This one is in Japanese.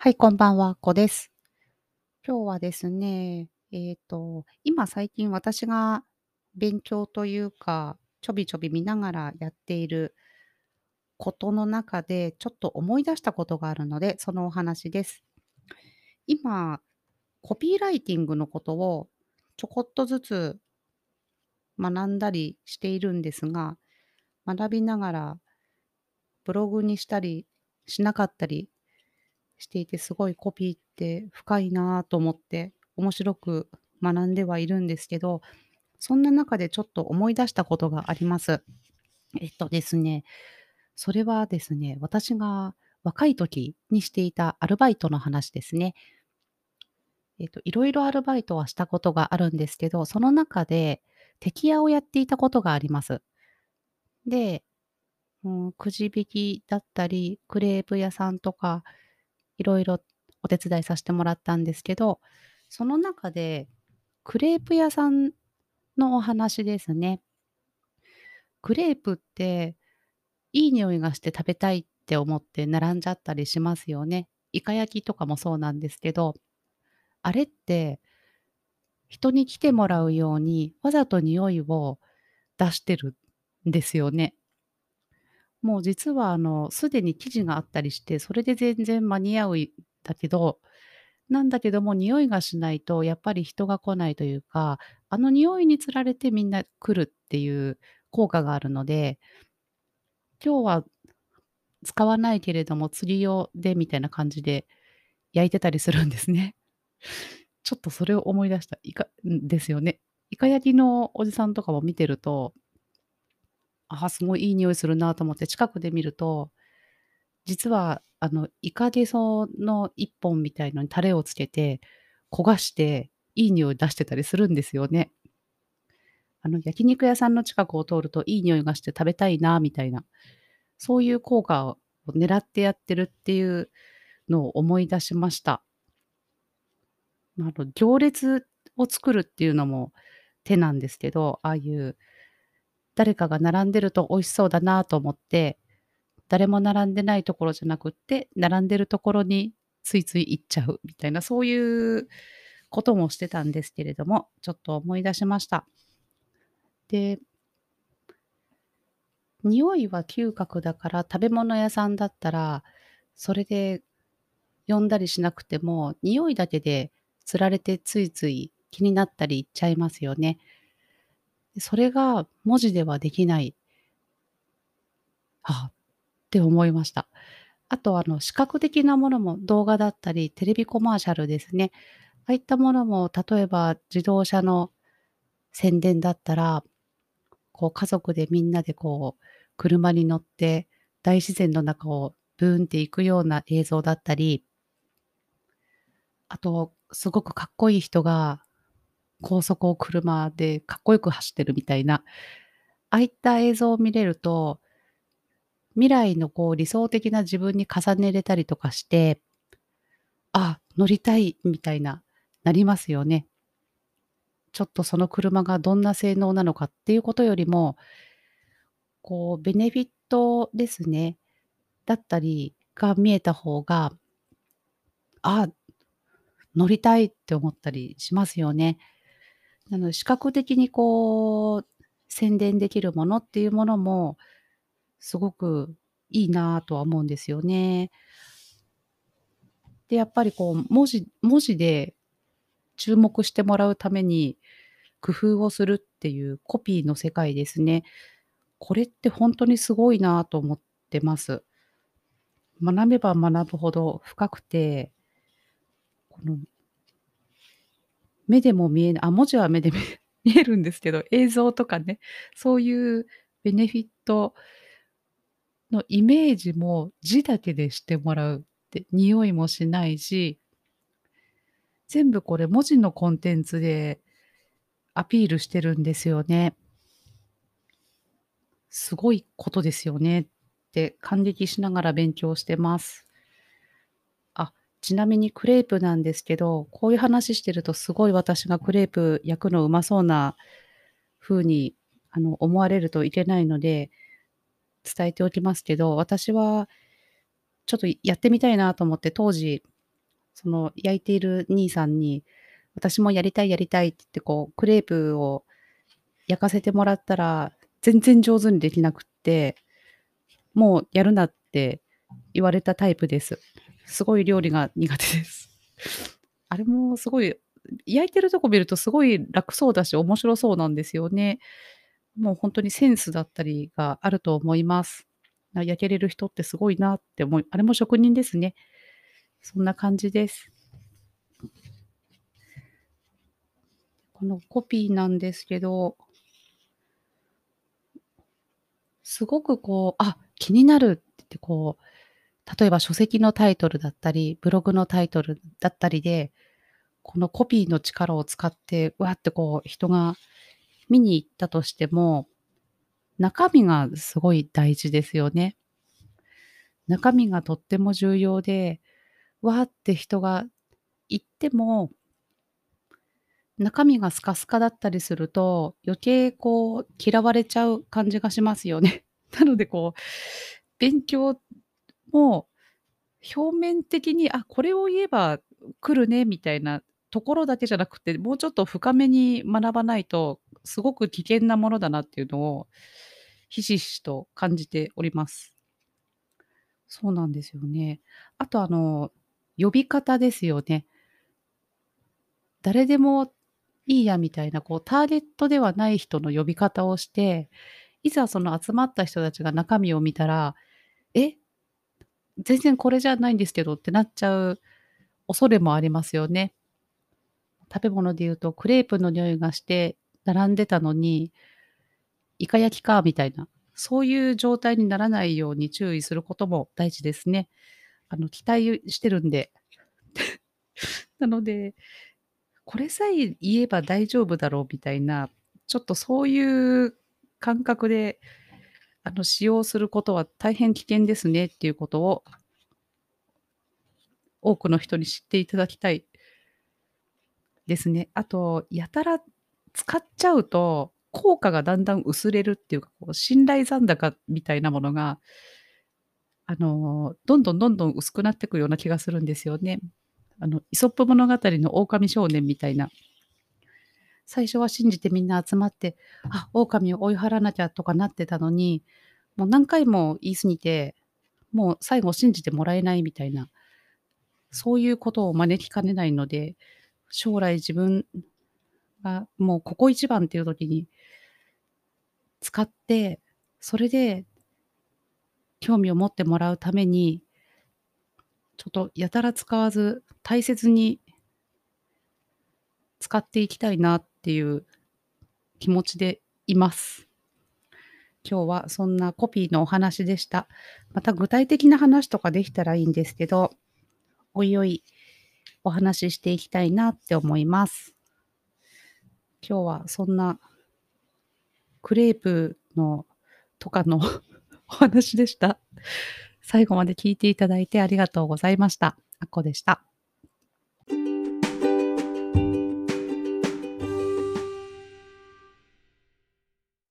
はい、こんばんは、こです。今日はですね、えっと、今最近私が勉強というか、ちょびちょび見ながらやっていることの中で、ちょっと思い出したことがあるので、そのお話です。今、コピーライティングのことをちょこっとずつ学んだりしているんですが、学びながらブログにしたりしなかったりしていて、すごいコピーって深いなと思って、面白く学んではいるんですけど、そんな中でちょっと思い出したことがあります。えっとですね、それはですね、私が若い時にしていたアルバイトの話ですね。えっと、いろいろアルバイトはしたことがあるんですけど、その中で敵屋をやっていたことがあります。で、うん、くじ引きだったり、クレープ屋さんとか、いろいろお手伝いさせてもらったんですけど、その中でクレープ屋さんのお話ですね。クレープっていい匂いがして食べたいって思って並んじゃったりしますよね。イカ焼きとかもそうなんですけど、あれって人に来てもらうようにわざと匂いを出してるんですよね。もう実はあの、すでに生地があったりして、それで全然間に合うんだけど、なんだけども匂いがしないとやっぱり人が来ないというか、あの匂いにつられてみんな来るっていう効果があるので、今日は使わないけれども釣り用でみたいな感じで焼いてたりするんですね。ちょっとそれを思い出した。いかですよね。イカ焼きのおじさんとかも見てるとああ、すごいいい匂いするなと思って近くで見ると、実はあの、イカゲソの一本みたいのにタレをつけて、焦がして、いい匂い出してたりするんですよね。あの、焼肉屋さんの近くを通るといい匂いがして食べたいなみたいな、そういう効果を狙ってやってるっていうのを思い出しました。あの、行列を作るっていうのも手なんですけど、ああいう誰かが並んでると美味しそうだなと思って、誰も並んでないところじゃなくって、並んでるところについつい行っちゃうみたいな、そういうこともしてたんですけれども、ちょっと思い出しました。で、匂いは嗅覚だから、食べ物屋さんだったら、それで呼んだりしなくても、匂いだけで釣られてついつい気になったり行っちゃいますよね。それが文字ではできない。あって思いました。あと、あの、視覚的なものも動画だったり、テレビコマーシャルですね。ああいったものも、例えば自動車の宣伝だったら、こう家族でみんなでこう、車に乗って大自然の中をブーンって行くような映像だったり、あと、すごくかっこいい人が高速を車でかっこよく走ってるみたいな、ああいった映像を見れると、未来のこう理想的な自分に重ねれたりとかして、あ、乗りたいみたいな、なりますよね。ちょっとその車がどんな性能なのかっていうことよりも、こうベネフィットですね、だったりが見えた方が、あ、乗りたいって思ったりしますよね。なので、視覚的にこう、宣伝できるものっていうものも、すごくいいなとは思うんですよね。で、やっぱりこう、文字文字で注目してもらうために工夫をするっていうコピーの世界ですね。これってほんとにすごいなと思ってます。学べば学ぶほど深くて、この目でも見えないあ、文字は目で見えるんですけど、映像とかね、そういうベネフィットのイメージも字だけでしてもらうって、匂いもしないし全部これ文字のコンテンツでアピールしてるんですよね。すごいことですよねって感激しながら勉強してます。ちなみにクレープなんですけど、こういう話してるとすごい私がクレープ焼くのうまそうな風に、あの、思われるといけないので、伝えておきますけど、私はちょっとやってみたいなと思って当時その焼いている兄さんに、私もやりたいやりたいって言って、こうクレープを焼かせてもらったら、全然上手にできなくって、もうやるなって言われたタイプです。すごい料理が苦手です。あれもすごい、焼いてるとこ見るとすごい楽そうだし、面白そうなんですよね。もうほんとにセンスだったりがあると思います。焼けれる人ってすごいなって思いあれも職人ですね。そんな感じです。このコピーなんですけどすごくこう、あ、気になるって言ってこう、例えば書籍のタイトルだったり、ブログのタイトルだったりで、このコピーの力を使って、わーってこう人が見に行ったとしても、中身がすごい大事ですよね。中身がとっても重要で、わーって人が行っても中身がスカスカだったりすると、余計こう嫌われちゃう感じがしますよね。なのでこう、勉強もう表面的に、あ、これを言えば来るねみたいなところだけじゃなくて、もうちょっと深めに学ばないと、すごく危険なものだなっていうのを、ひしひしと感じております。そうなんですよね。あとあの、呼び方ですよね。誰でもいいやみたいな、こうターゲットではない人の呼び方をして、いざその集まった人たちが中身を見たら、え、全然これじゃないんですけどってなっちゃう恐れもありますよね。食べ物で言うとクレープの匂いがして並んでたのに、イカ焼きかみたいな、そういう状態にならないように注意することも大事ですね。あの、期待してるんで。なので、これさえ言えば大丈夫だろうみたいな、ちょっとそういう感覚で、あの、使用することは大変危険ですねっていうことを多くの人に知っていただきたいですね。あと、やたら使っちゃうと、効果がだんだん薄れるっていうか、こう信頼残高みたいなものが、あの、どんどんどんどん薄くなっていくような気がするんですよね。あの、イソップ物語の狼少年みたいな。最初は信じてみんな集まって、あ、狼を追い払わなきゃとかなってたのに、もう何回も言い過ぎて、もう最後信じてもらえないみたいな、そういうことを招きかねないので、将来自分がもうここ一番っていう時に使って、それで興味を持ってもらうために、ちょっとやたら使わず、大切に使っていきたいなっていう気持ちでいます。今日はそんなコピーのお話でした。また具体的な話とかできたらいいんですけど、おいおいお話ししていきたいなって思います。今日はそんなクレープのとかの お話でした。最後まで聞いていただいてありがとうございました。あっこでした。